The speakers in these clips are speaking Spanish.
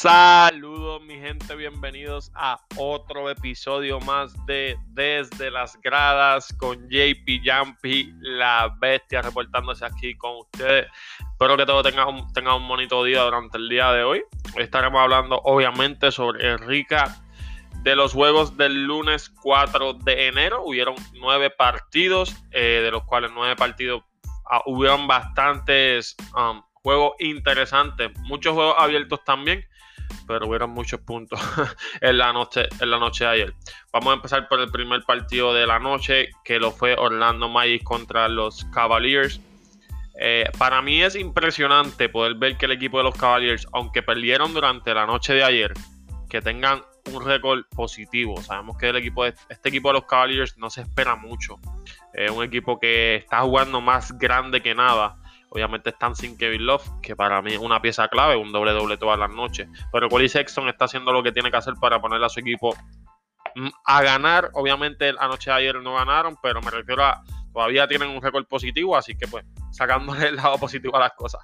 Saludos mi gente, bienvenidos a otro episodio más de Desde las Gradas con JP Jumpy, la bestia, reportándose aquí con ustedes. Espero que todos tengan un, tengan un bonito día durante el día de hoy. Estaremos hablando obviamente sobre el Rica de los juegos del lunes 4 de enero. Hubieron nueve partidos, eh, de los cuales nueve partidos uh, hubieron bastantes um, juegos interesantes, muchos juegos abiertos también, pero hubieron muchos puntos en la noche en la noche de ayer. Vamos a empezar por el primer partido de la noche, que lo fue Orlando Magic contra los Cavaliers. Eh, para mí es impresionante poder ver que el equipo de los Cavaliers, aunque perdieron durante la noche de ayer, que tengan un récord positivo. Sabemos que el equipo de, este equipo de los Cavaliers no se espera mucho. Es un equipo que está jugando más grande que nada. Obviamente están sin Kevin Love, que para mí es una pieza clave, un doble doble todas las noches. Pero Cody Sexton está haciendo lo que tiene que hacer para ponerle a su equipo mm, a ganar. Obviamente anoche ayer no ganaron, pero me refiero a todavía tienen un récord positivo, así que pues sacándole el lado positivo a las cosas.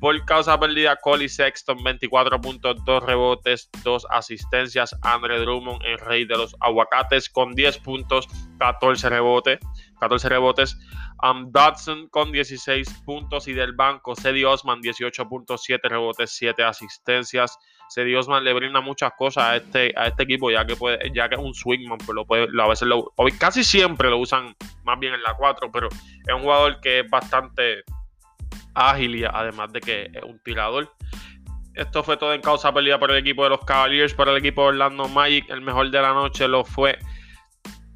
Por causa perdida, Cody Sexton, 24 puntos, 2 rebotes, 2 asistencias. Andre Drummond, el rey de los aguacates, con 10 puntos, 14 rebotes. 14 rebotes. Um, Dodson con 16 puntos y del banco Cedi Osman 18 puntos, 7 rebotes, 7 asistencias. Cedi Osman le brinda muchas cosas a este, a este equipo ya que puede, ya que es un swingman, pues lo puede, a veces lo, casi siempre lo usan más bien en la 4, pero es un jugador que es bastante ágil y además de que es un tirador. Esto fue todo en causa perdida por el equipo de los Cavaliers, por el equipo de Orlando Magic. El mejor de la noche lo fue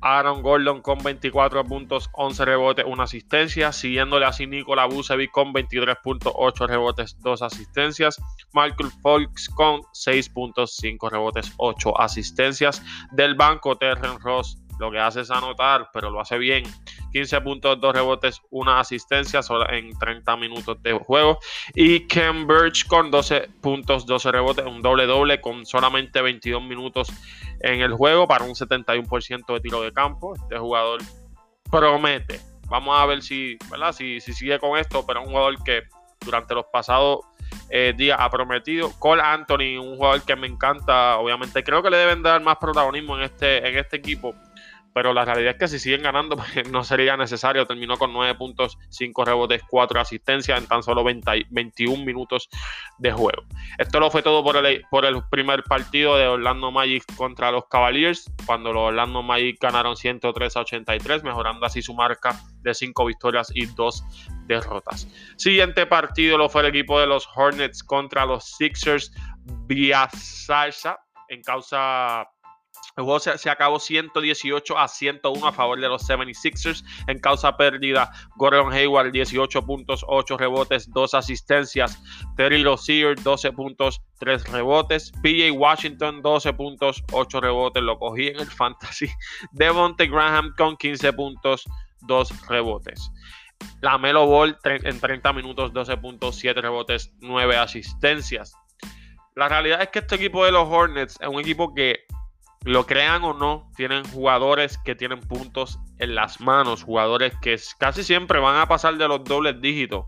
Aaron Gordon con 24 puntos, 11 rebotes, 1 asistencia. Siguiéndole así Nikola Vucevic con 23 puntos, 8 rebotes, 2 asistencias. Michael Fox con 6 puntos, 5 rebotes, 8 asistencias. Del banco Terren Ross lo que hace es anotar, pero lo hace bien. 15 puntos, 2 rebotes, 1 asistencia en 30 minutos de juego. Y Birch con 12 puntos, 12 rebotes, un doble doble con solamente 22 minutos en el juego para un 71% de tiro de campo. Este jugador promete. Vamos a ver si, ¿verdad? si, si sigue con esto, pero es un jugador que durante los pasados eh, días ha prometido. Cole Anthony, un jugador que me encanta, obviamente creo que le deben dar más protagonismo en este, en este equipo pero la realidad es que si siguen ganando, pues no sería necesario. Terminó con 9 puntos, 5 rebotes, 4 asistencias en tan solo 21 minutos de juego. Esto lo fue todo por el, por el primer partido de Orlando Magic contra los Cavaliers, cuando los Orlando Magic ganaron 103 a 83, mejorando así su marca de 5 victorias y 2 derrotas. Siguiente partido lo fue el equipo de los Hornets contra los Sixers vía salsa en causa se, acabó 118 a 101 a favor de los 76ers. En causa perdida, Gordon Hayward 18 puntos, 8 rebotes, 2 asistencias. Terry Rozier 12 puntos, 3 rebotes. PJ Washington 12 puntos, 8 rebotes. Lo cogí en el fantasy. Devonte Graham con 15 puntos, 2 rebotes. La Melo Ball en 30 minutos, 12 puntos, 7 rebotes, 9 asistencias. La realidad es que este equipo de los Hornets es un equipo que lo crean o no, tienen jugadores que tienen puntos en las manos, jugadores que casi siempre van a pasar de los dobles dígitos.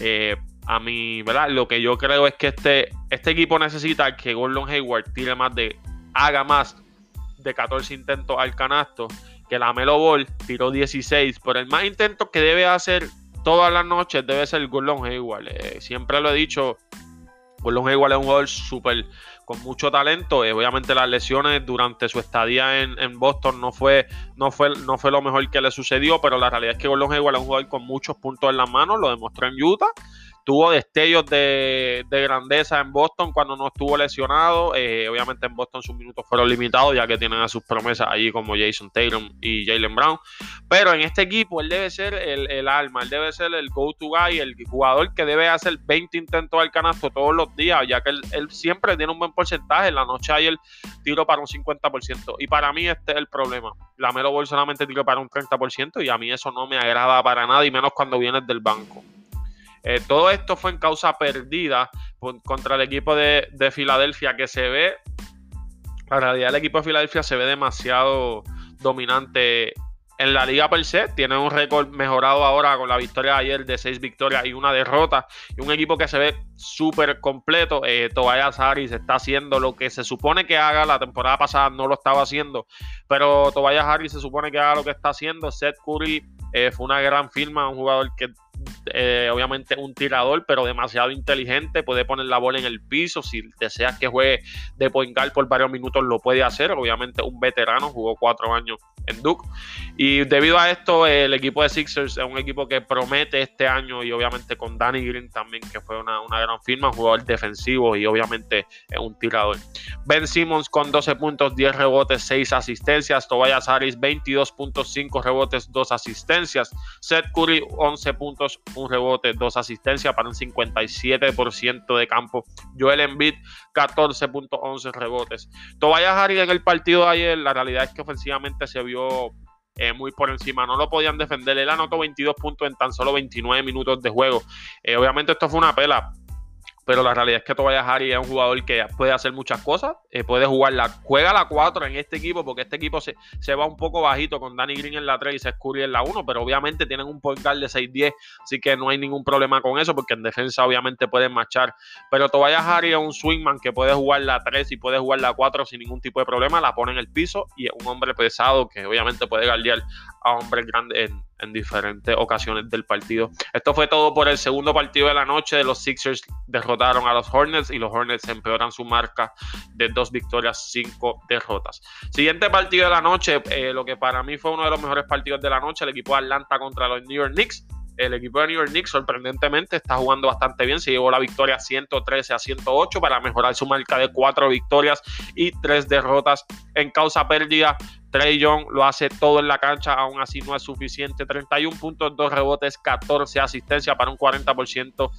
Eh, a mí, ¿verdad? Lo que yo creo es que este, este equipo necesita que Gordon Hayward tire más de, haga más de 14 intentos al canasto, que la Melo Ball tiró 16, pero el más intento que debe hacer todas las noches debe ser Gordon Hayward. Eh, siempre lo he dicho, Gordon Hayward es un jugador súper con mucho talento. Eh, obviamente las lesiones durante su estadía en, Boston no fue, no, fue, no fue lo mejor que le sucedió, pero la realidad es que Gordon Hayward es un jugador con muchos puntos en las manos, lo demostró en Utah tuvo destellos de, grandeza en Boston cuando no estuvo lesionado. Eh, obviamente en Boston sus minutos fueron limitados ya que tienen a sus promesas allí como Jason Taylor y Jalen Brown. Pero en este equipo él debe ser el, alma, él debe ser el go-to guy, el jugador que debe hacer 20 intentos al canasto todos los días, ya que él, siempre tiene un buen porcentaje. En la noche ayer tiro para un 50%. Y para mí este es el problema. La Melo Ball solamente tiro para un 30% y a mí eso no me agrada para nada y menos cuando vienes del banco. Eh, todo esto fue en causa perdida contra el equipo de, Filadelfia que se ve, la realidad el equipo de Filadelfia se ve demasiado dominante en la liga per se. Tiene un récord mejorado ahora con la victoria de ayer de seis victorias y una derrota. Y un equipo que se ve súper completo. Eh, Tobias Harris está haciendo lo que se supone que haga. La temporada pasada no lo estaba haciendo. Pero Tobias Harris se supone que haga lo que está haciendo. Seth Curry eh, fue una gran firma. Un jugador que eh, obviamente un tirador, pero demasiado inteligente, puede poner la bola en el piso, si deseas que juegue de point guard por varios minutos lo puede hacer, obviamente un veterano, jugó cuatro años en Duke. Y debido a esto, el equipo de Sixers es un equipo que promete este año y obviamente con Danny Green también, que fue una, gran firma, un jugador defensivo y obviamente es un tirador. Ben Simmons con 12 puntos, 10 rebotes, 6 asistencias. Tobias Harris 22.5 rebotes, 2 asistencias. Seth Curry 11 puntos, 1 rebote, 2 asistencias para un 57% de campo. Joel Embiid 14.11 rebotes. Tobias Harris en el partido de ayer, la realidad es que ofensivamente se vio eh, muy por encima. No lo podían defender. Él anotó 22 puntos en tan solo 29 minutos de juego. Eh, obviamente esto fue una pela pero la realidad es que Tobias Harris es un jugador que puede hacer muchas cosas, eh, puede jugar la, juega la 4 en este equipo, porque este equipo se, se, va un poco bajito con Danny Green en la 3 y se Curry en la 1, pero obviamente tienen un guard de 6-10, así que no hay ningún problema con eso, porque en defensa obviamente pueden marchar, pero Tobias Harris es un swingman que puede jugar la 3 y puede jugar la 4 sin ningún tipo de problema, la pone en el piso y es un hombre pesado que obviamente puede guardiar a hombres grandes en, en diferentes ocasiones del partido. Esto fue todo por el segundo partido de la noche. Los Sixers derrotaron a los Hornets y los Hornets empeoran su marca de dos victorias, cinco derrotas. Siguiente partido de la noche, eh, lo que para mí fue uno de los mejores partidos de la noche, el equipo de Atlanta contra los New York Knicks. El equipo de New York Knicks sorprendentemente está jugando bastante bien. Se llevó la victoria 113 a 108 para mejorar su marca de cuatro victorias y tres derrotas en causa pérdida Trey Young lo hace todo en la cancha, aún así no es suficiente. 31 puntos, 2 rebotes, 14 asistencias para un 40%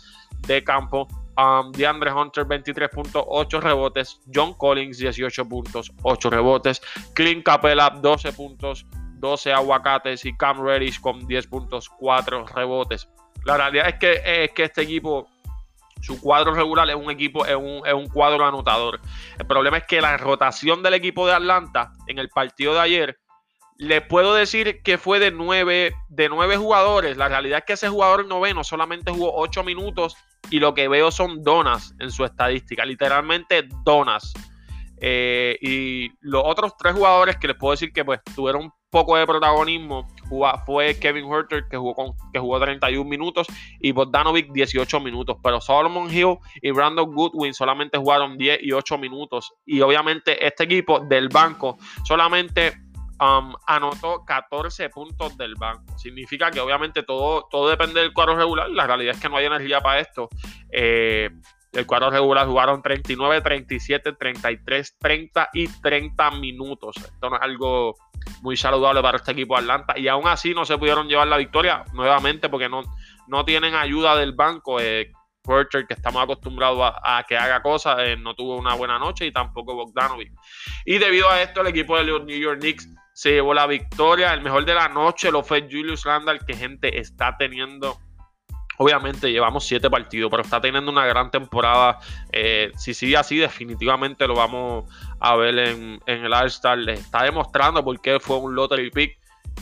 de campo. Um, DeAndre Hunter 23.8 rebotes, John Collins 18 puntos, 8 rebotes, Clint Capella 12 puntos, 12 aguacates y Cam Reddish con 10 puntos, 4 rebotes. La realidad es que, es que este equipo su cuadro regular es un equipo, es un, cuadro anotador. El problema es que la rotación del equipo de Atlanta en el partido de ayer, le puedo decir que fue de nueve, de nueve jugadores. La realidad es que ese jugador noveno solamente jugó ocho minutos y lo que veo son donas en su estadística, literalmente donas. Eh, y los otros tres jugadores que les puedo decir que pues tuvieron poco de protagonismo fue Kevin Herter que jugó, que jugó 31 minutos y Bogdanovic 18 minutos. Pero Solomon Hill y Brandon Goodwin solamente jugaron 10 y 8 minutos. Y obviamente este equipo del banco solamente um, anotó 14 puntos del banco. Significa que obviamente todo, todo depende del cuadro regular. La realidad es que no hay energía para esto. Eh, el cuadro regular jugaron 39, 37, 33, 30 y 30 minutos. Esto no es algo muy saludable para este equipo de Atlanta. Y aún así no se pudieron llevar la victoria nuevamente porque no, no tienen ayuda del banco. Eh, que estamos acostumbrados a, que haga cosas, eh, no tuvo una buena noche y tampoco Bogdanovic. Y debido a esto, el equipo de los New York Knicks se llevó la victoria. El mejor de la noche lo fue Julius Randall, que gente está teniendo Obviamente llevamos siete partidos, pero está teniendo una gran temporada. Eh, si sigue así, definitivamente lo vamos a ver en, el All-Star. Le está demostrando por qué fue un lottery pick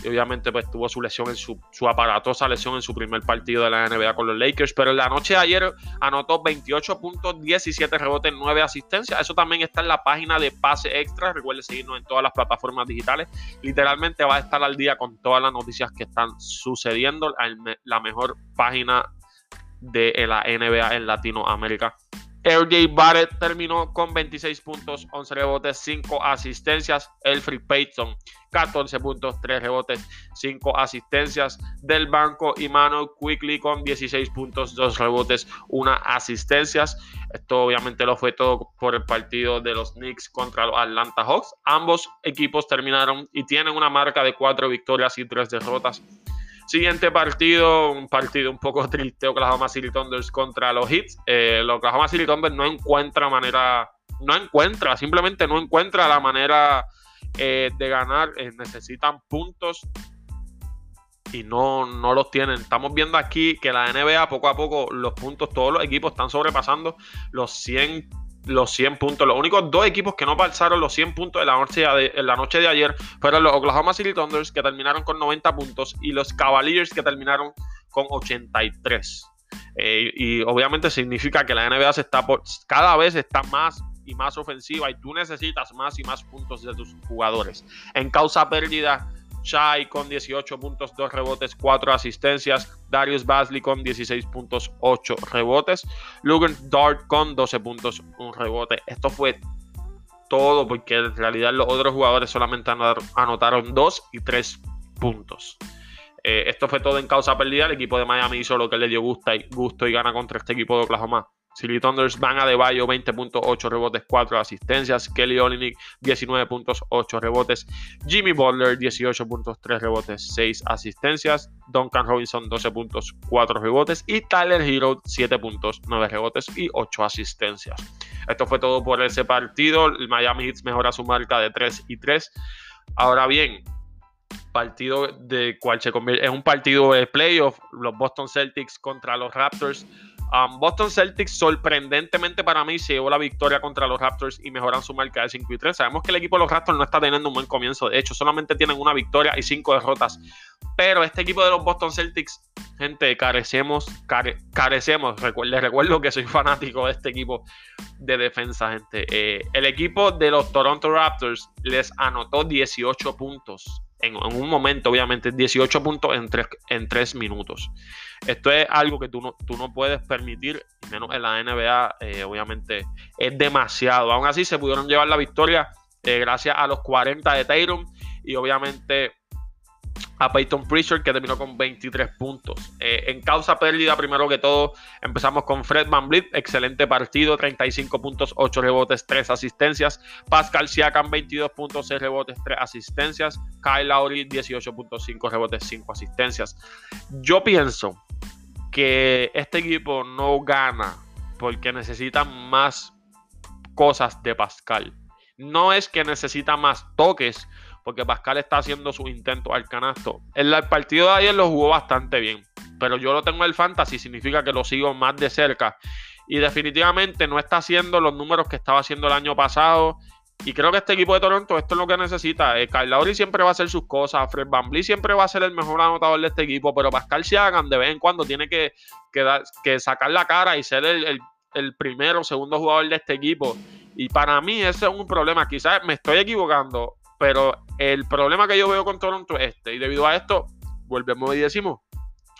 obviamente pues tuvo su lesión en su, su aparatosa lesión en su primer partido de la NBA con los Lakers, pero en la noche de ayer anotó 28 puntos, 17 rebotes, 9 asistencias. Eso también está en la página de Pase Extra. Recuerde seguirnos en todas las plataformas digitales. Literalmente va a estar al día con todas las noticias que están sucediendo. La mejor página de la NBA en Latinoamérica. RJ Barrett terminó con 26 puntos, 11 rebotes, 5 asistencias. Elfrid Payton, 14 puntos, 3 rebotes, 5 asistencias del banco. Y Quickly con 16 puntos, 2 rebotes, 1 asistencias. Esto obviamente lo fue todo por el partido de los Knicks contra los Atlanta Hawks. Ambos equipos terminaron y tienen una marca de 4 victorias y 3 derrotas. Siguiente partido, un partido un poco triste, Oklahoma City Thunders contra los Hits. Eh, los Oklahoma City Thunders no encuentra manera, no encuentra, simplemente no encuentra la manera eh, de ganar. Eh, necesitan puntos y no, no los tienen. Estamos viendo aquí que la NBA poco a poco los puntos, todos los equipos están sobrepasando los 100 los 100 puntos. Los únicos dos equipos que no pasaron los 100 puntos en la noche de, la noche de ayer fueron los Oklahoma City Thunders, que terminaron con 90 puntos, y los Cavaliers, que terminaron con 83. Eh, y obviamente significa que la NBA se está cada vez está más y más ofensiva y tú necesitas más y más puntos de tus jugadores. En causa pérdida, Shai con 18 puntos, 2 rebotes, 4 asistencias. Darius Basley con 16 puntos, 8 rebotes. Lugan Dart con 12 puntos, 1 rebote. Esto fue todo porque en realidad los otros jugadores solamente anotaron 2 y 3 puntos. Eh, esto fue todo en causa perdida. El equipo de Miami hizo lo que le dio gusto y, gusto y gana contra este equipo de Oklahoma. City Thunders van a Deballo 20.8 rebotes, 4 asistencias. Kelly Olynyk 19.8 rebotes. Jimmy Butler 18.3 rebotes, 6 asistencias. Duncan Robinson 12.4 rebotes. Y Tyler Hero 7.9 rebotes y 8 asistencias. Esto fue todo por ese partido. El Miami Heat mejora su marca de 3 y 3. Ahora bien, partido de cual se convierte en un partido de playoff, los Boston Celtics contra los Raptors. Um, Boston Celtics sorprendentemente para mí se llevó la victoria contra los Raptors y mejoran su marca de 5 y 3. Sabemos que el equipo de los Raptors no está teniendo un buen comienzo, de hecho solamente tienen una victoria y 5 derrotas. Pero este equipo de los Boston Celtics, gente, carecemos, carecemos. les recuerdo que soy fanático de este equipo de defensa, gente. Eh, el equipo de los Toronto Raptors les anotó 18 puntos en, un momento, obviamente, 18 puntos en 3, en minutos. Esto es algo que tú no, tú no puedes permitir, menos en la NBA, eh, obviamente, es demasiado. Aún así, se pudieron llevar la victoria eh, gracias a los 40 de Tatum y obviamente a Peyton Pritchard que terminó con 23 puntos. Eh, en causa pérdida, primero que todo, empezamos con Fred Van Vliet, excelente partido, 35 puntos, 8 rebotes, 3 asistencias. Pascal Siakam, 22 puntos, 6 rebotes, 3 asistencias. Kyle Lowry, 18.5 rebotes, 5 asistencias. Yo pienso que este equipo no gana porque necesita más cosas de Pascal. No es que necesita más toques, porque Pascal está haciendo sus intentos al canasto. El, el partido de ayer lo jugó bastante bien, pero yo lo tengo en el fantasy, significa que lo sigo más de cerca. Y definitivamente no está haciendo los números que estaba haciendo el año pasado. Y creo que este equipo de Toronto esto es lo que necesita. Eh, Kyle Lowry siempre va a hacer sus cosas. Fred Van siempre va a ser el mejor anotador de este equipo. Pero Pascal Siakam de vez en cuando tiene que, que, sacar la cara y ser el, el, el primero o segundo jugador de este equipo. Y para mí ese es un problema. Quizás me estoy equivocando. Pero el problema que yo veo con Toronto es este. Y debido a esto, volvemos y decimos,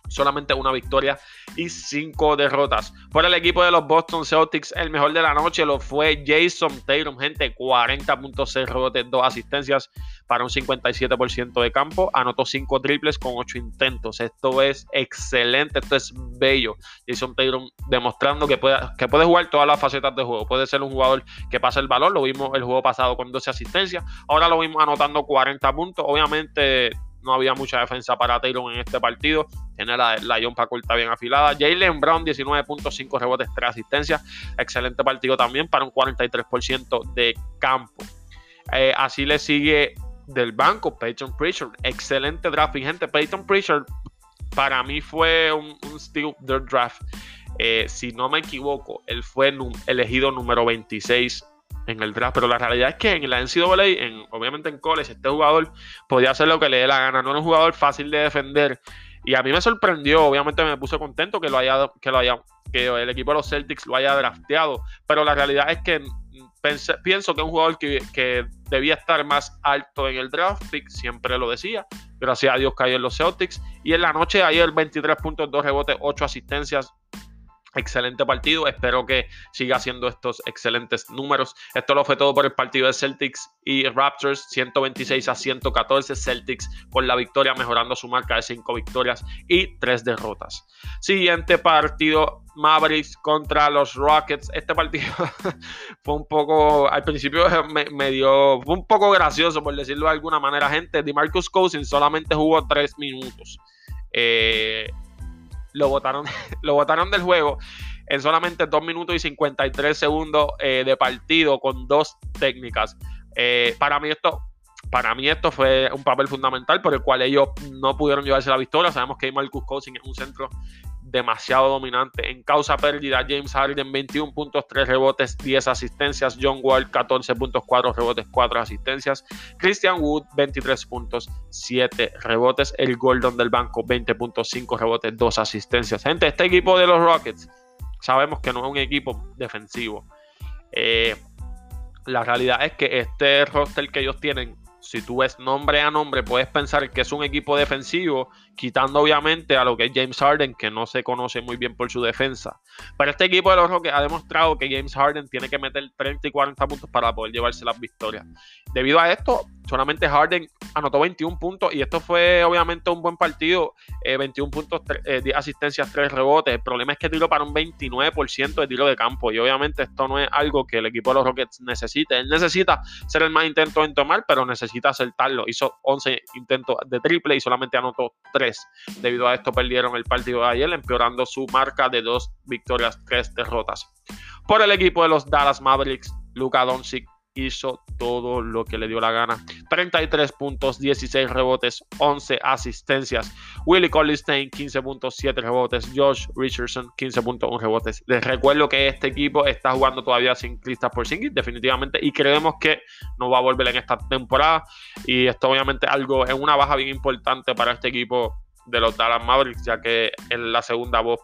solamente una victoria y cinco derrotas. Por el equipo de los Boston Celtics, el mejor de la noche lo fue Jason Tatum, gente, 40.6 rebotes, 2 asistencias para un 57% de campo. Anotó 5 triples con 8 intentos. Esto es excelente, esto es bello. Jason Tatum demostrando que puede, que puede jugar todas las facetas de juego. Puede ser un jugador que pasa el balón, lo vimos el juego pasado con 12 asistencias. Ahora lo vimos anotando 40 puntos. Obviamente no había mucha defensa para Taylor en este partido. Tiene la, la John está bien afilada. Jalen Brown, 19.5 rebotes, 3 asistencias. Excelente partido también para un 43% de campo. Eh, así le sigue del banco Peyton Pritchard. Excelente draft. Y gente, Peyton Pritchard para mí fue un, un steal draft. Eh, si no me equivoco, él fue elegido número 26 en el draft, pero la realidad es que en la NCAA, en, obviamente en college, este jugador podía hacer lo que le dé la gana, no era un jugador fácil de defender. Y a mí me sorprendió, obviamente me puse contento que lo haya, que lo haya, que el equipo de los Celtics lo haya drafteado, pero la realidad es que pienso que es un jugador que, que, debía estar más alto en el draft pick, siempre lo decía. Gracias a Dios cayó en los Celtics. Y en la noche de ayer, 23 puntos, 2 rebotes, 8 asistencias, Excelente partido, espero que siga haciendo estos excelentes números. Esto lo fue todo por el partido de Celtics y Raptors, 126 a 114. Celtics con la victoria, mejorando su marca de 5 victorias y 3 derrotas. Siguiente partido, Mavericks contra los Rockets. Este partido fue un poco, al principio me, dio, fue un poco gracioso por decirlo de alguna manera, gente. DeMarcus Cousins solamente jugó 3 minutos. Eh, lo votaron, lo votaron del juego en solamente 2 minutos y 53 segundos eh, de partido con dos técnicas. Eh, para mí esto para mí esto fue un papel fundamental por el cual ellos no pudieron llevarse la victoria. Sabemos que Marcus Cousins es un centro demasiado dominante. En causa pérdida, James Harden 21 puntos, 3 rebotes, 10 asistencias. John Wall 14 puntos, 4 rebotes, 4 asistencias. Christian Wood 23 puntos, 7 rebotes. El Gordon del banco 20 puntos, 5 rebotes, 2 asistencias. Gente, este equipo de los Rockets sabemos que no es un equipo defensivo. Eh, la realidad es que este roster que ellos tienen si tú ves nombre a nombre, puedes pensar que es un equipo defensivo, quitando obviamente a lo que es James Harden, que no se conoce muy bien por su defensa. Pero este equipo de los Rockets ha demostrado que James Harden tiene que meter 30 y 40 puntos para poder llevarse las victorias. Debido a esto, solamente Harden anotó 21 puntos y esto fue obviamente un buen partido. 21 eh, puntos, 10 eh, asistencias, 3 rebotes. El problema es que tiró para un 29% de tiro de campo y obviamente esto no es algo que el equipo de los Rockets necesite. Él necesita ser el más intento en tomar, pero necesita acertarlo. Hizo 11 intentos de triple y solamente anotó 3. Debido a esto perdieron el partido de ayer, empeorando su marca de 2 victorias, 3 derrotas. Por el equipo de los Dallas Mavericks, Luka Doncic hizo todo lo que le dio la gana. 33 puntos, 16 rebotes, 11 asistencias. Willie Collistein, 15 puntos, 7 rebotes. Josh Richardson, 15 puntos, 1 rebotes. Les recuerdo que este equipo está jugando todavía sin Kristaps Porzingis, definitivamente, y creemos que no va a volver en esta temporada. Y esto obviamente algo, es una baja bien importante para este equipo de los Dallas Mavericks, ya que es la segunda voz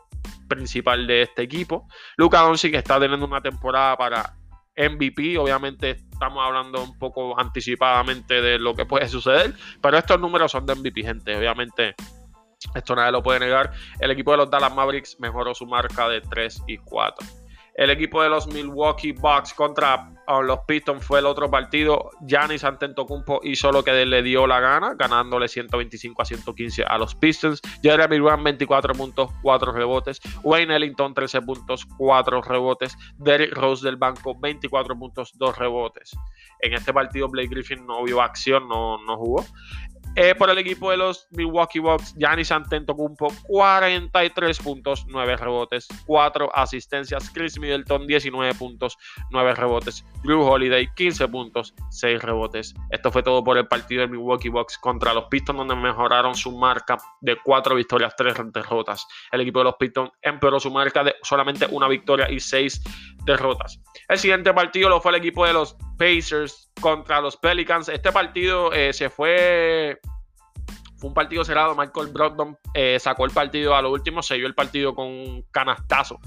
principal de este equipo. Luka Doncic está teniendo una temporada para MVP. Obviamente estamos hablando un poco anticipadamente de lo que puede suceder, pero estos números son de MVP, gente. Obviamente esto nadie lo puede negar. El equipo de los Dallas Mavericks mejoró su marca de 3 y 4. El equipo de los Milwaukee Bucks contra uh, los Pistons fue el otro partido. Giannis Antetokounmpo hizo lo que le dio la gana, ganándole 125 a 115 a los Pistons. Jeremy Grant 24 puntos, 4 rebotes. Wayne Ellington 13 puntos, 4 rebotes. Derrick Rose del banco 24 puntos, 2 rebotes. En este partido Blake Griffin no vio acción, no, no jugó. Eh, por el equipo de los Milwaukee Bucks, Giannis Antetokounmpo, 43 puntos, 9 rebotes, 4 asistencias. Chris Middleton, 19 puntos, 9 rebotes. Drew Holiday, 15 puntos, 6 rebotes. Esto fue todo por el partido de Milwaukee Bucks contra los Pistons, donde mejoraron su marca de 4 victorias, 3 derrotas. El equipo de los Pistons empeoró su marca de solamente una victoria y 6 derrotas. El siguiente partido lo fue el equipo de los Pacers contra los Pelicans. Este partido eh, se fue. Fue un partido cerrado. Michael Brogdon eh, sacó el partido a lo último. Se dio el partido con un canastazo.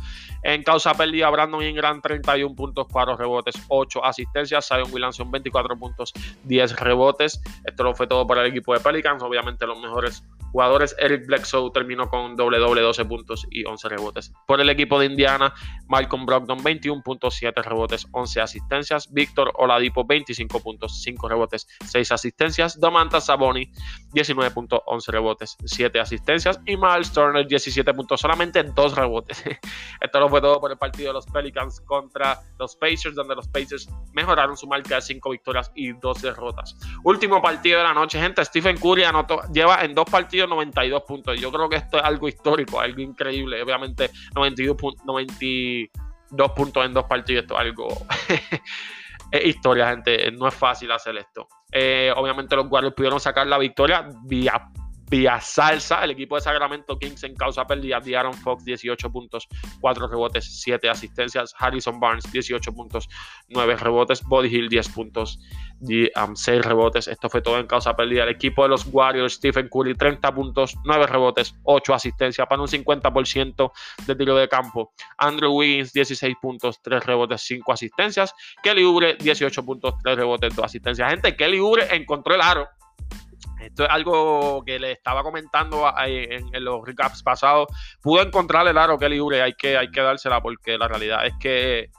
En causa perdida, Brandon Ingram 31 puntos, 4 rebotes, 8 asistencias. Zion Williamson 24 puntos, 10 rebotes. Esto lo fue todo para el equipo de Pelicans. Obviamente los mejores jugadores. Eric Bledsoe terminó con doble doble 12 puntos y 11 rebotes. Por el equipo de Indiana, Malcolm Brogdon 21 puntos, 7 rebotes, 11 asistencias. Víctor Oladipo 25 puntos, 5 rebotes, 6 asistencias. Domantas Saboni 19 puntos, 11 rebotes, 7 asistencias. Y Miles Turner 17 puntos, solamente 2 rebotes. Esto lo fue todo por el partido de los Pelicans contra los Pacers, donde los Pacers mejoraron su marca de 5 victorias y 2 derrotas. Último partido de la noche, gente. Stephen Curry anotó, lleva en dos partidos 92 puntos. Yo creo que esto es algo histórico, algo increíble. Obviamente, 92, 92 puntos en dos partidos, esto es algo. es historia, gente. No es fácil hacer esto. Eh, obviamente, los Warriors pudieron sacar la victoria vía vía salsa. El equipo de Sacramento Kings en causa perdida. Aaron Fox 18 puntos, 4 rebotes, 7 asistencias. Harrison Barnes 18 puntos, 9 rebotes. Body Hill 10 puntos, 6 rebotes. Esto fue todo en causa perdida. El equipo de los Warriors, Stephen Curry 30 puntos, 9 rebotes, 8 asistencias para un 50% de tiro de campo. Andrew Wiggins 16 puntos, 3 rebotes, 5 asistencias. Kelly Ubre 18 puntos, 3 rebotes, 2 asistencias. Gente, Kelly Ubre encontró el aro esto es algo que le estaba comentando en, los recaps pasados. Pudo encontrar el aro que libre, hay que, hay que dársela porque la realidad es que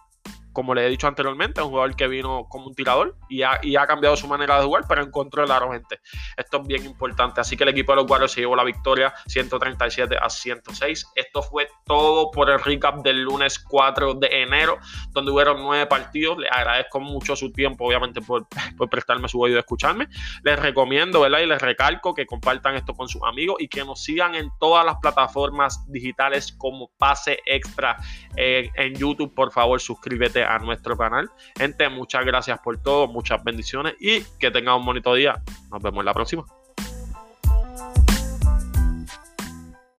como le he dicho anteriormente, es un jugador que vino como un tirador y ha, cambiado su manera de jugar, pero encontró el aro, gente. Esto es bien importante. Así que el equipo de los Warriors se llevó la victoria 137 a 106. Esto fue todo por el recap del lunes 4 de enero, donde hubieron nueve partidos. Les agradezco mucho su tiempo, obviamente, por, prestarme su oído de escucharme. Les recomiendo, ¿verdad? Y les recalco que compartan esto con sus amigos y que nos sigan en todas las plataformas digitales como Pase Extra eh, en YouTube. Por favor, suscríbete a nuestro canal. Gente, muchas gracias por todo, muchas bendiciones y que tengan un bonito día. Nos vemos en la próxima.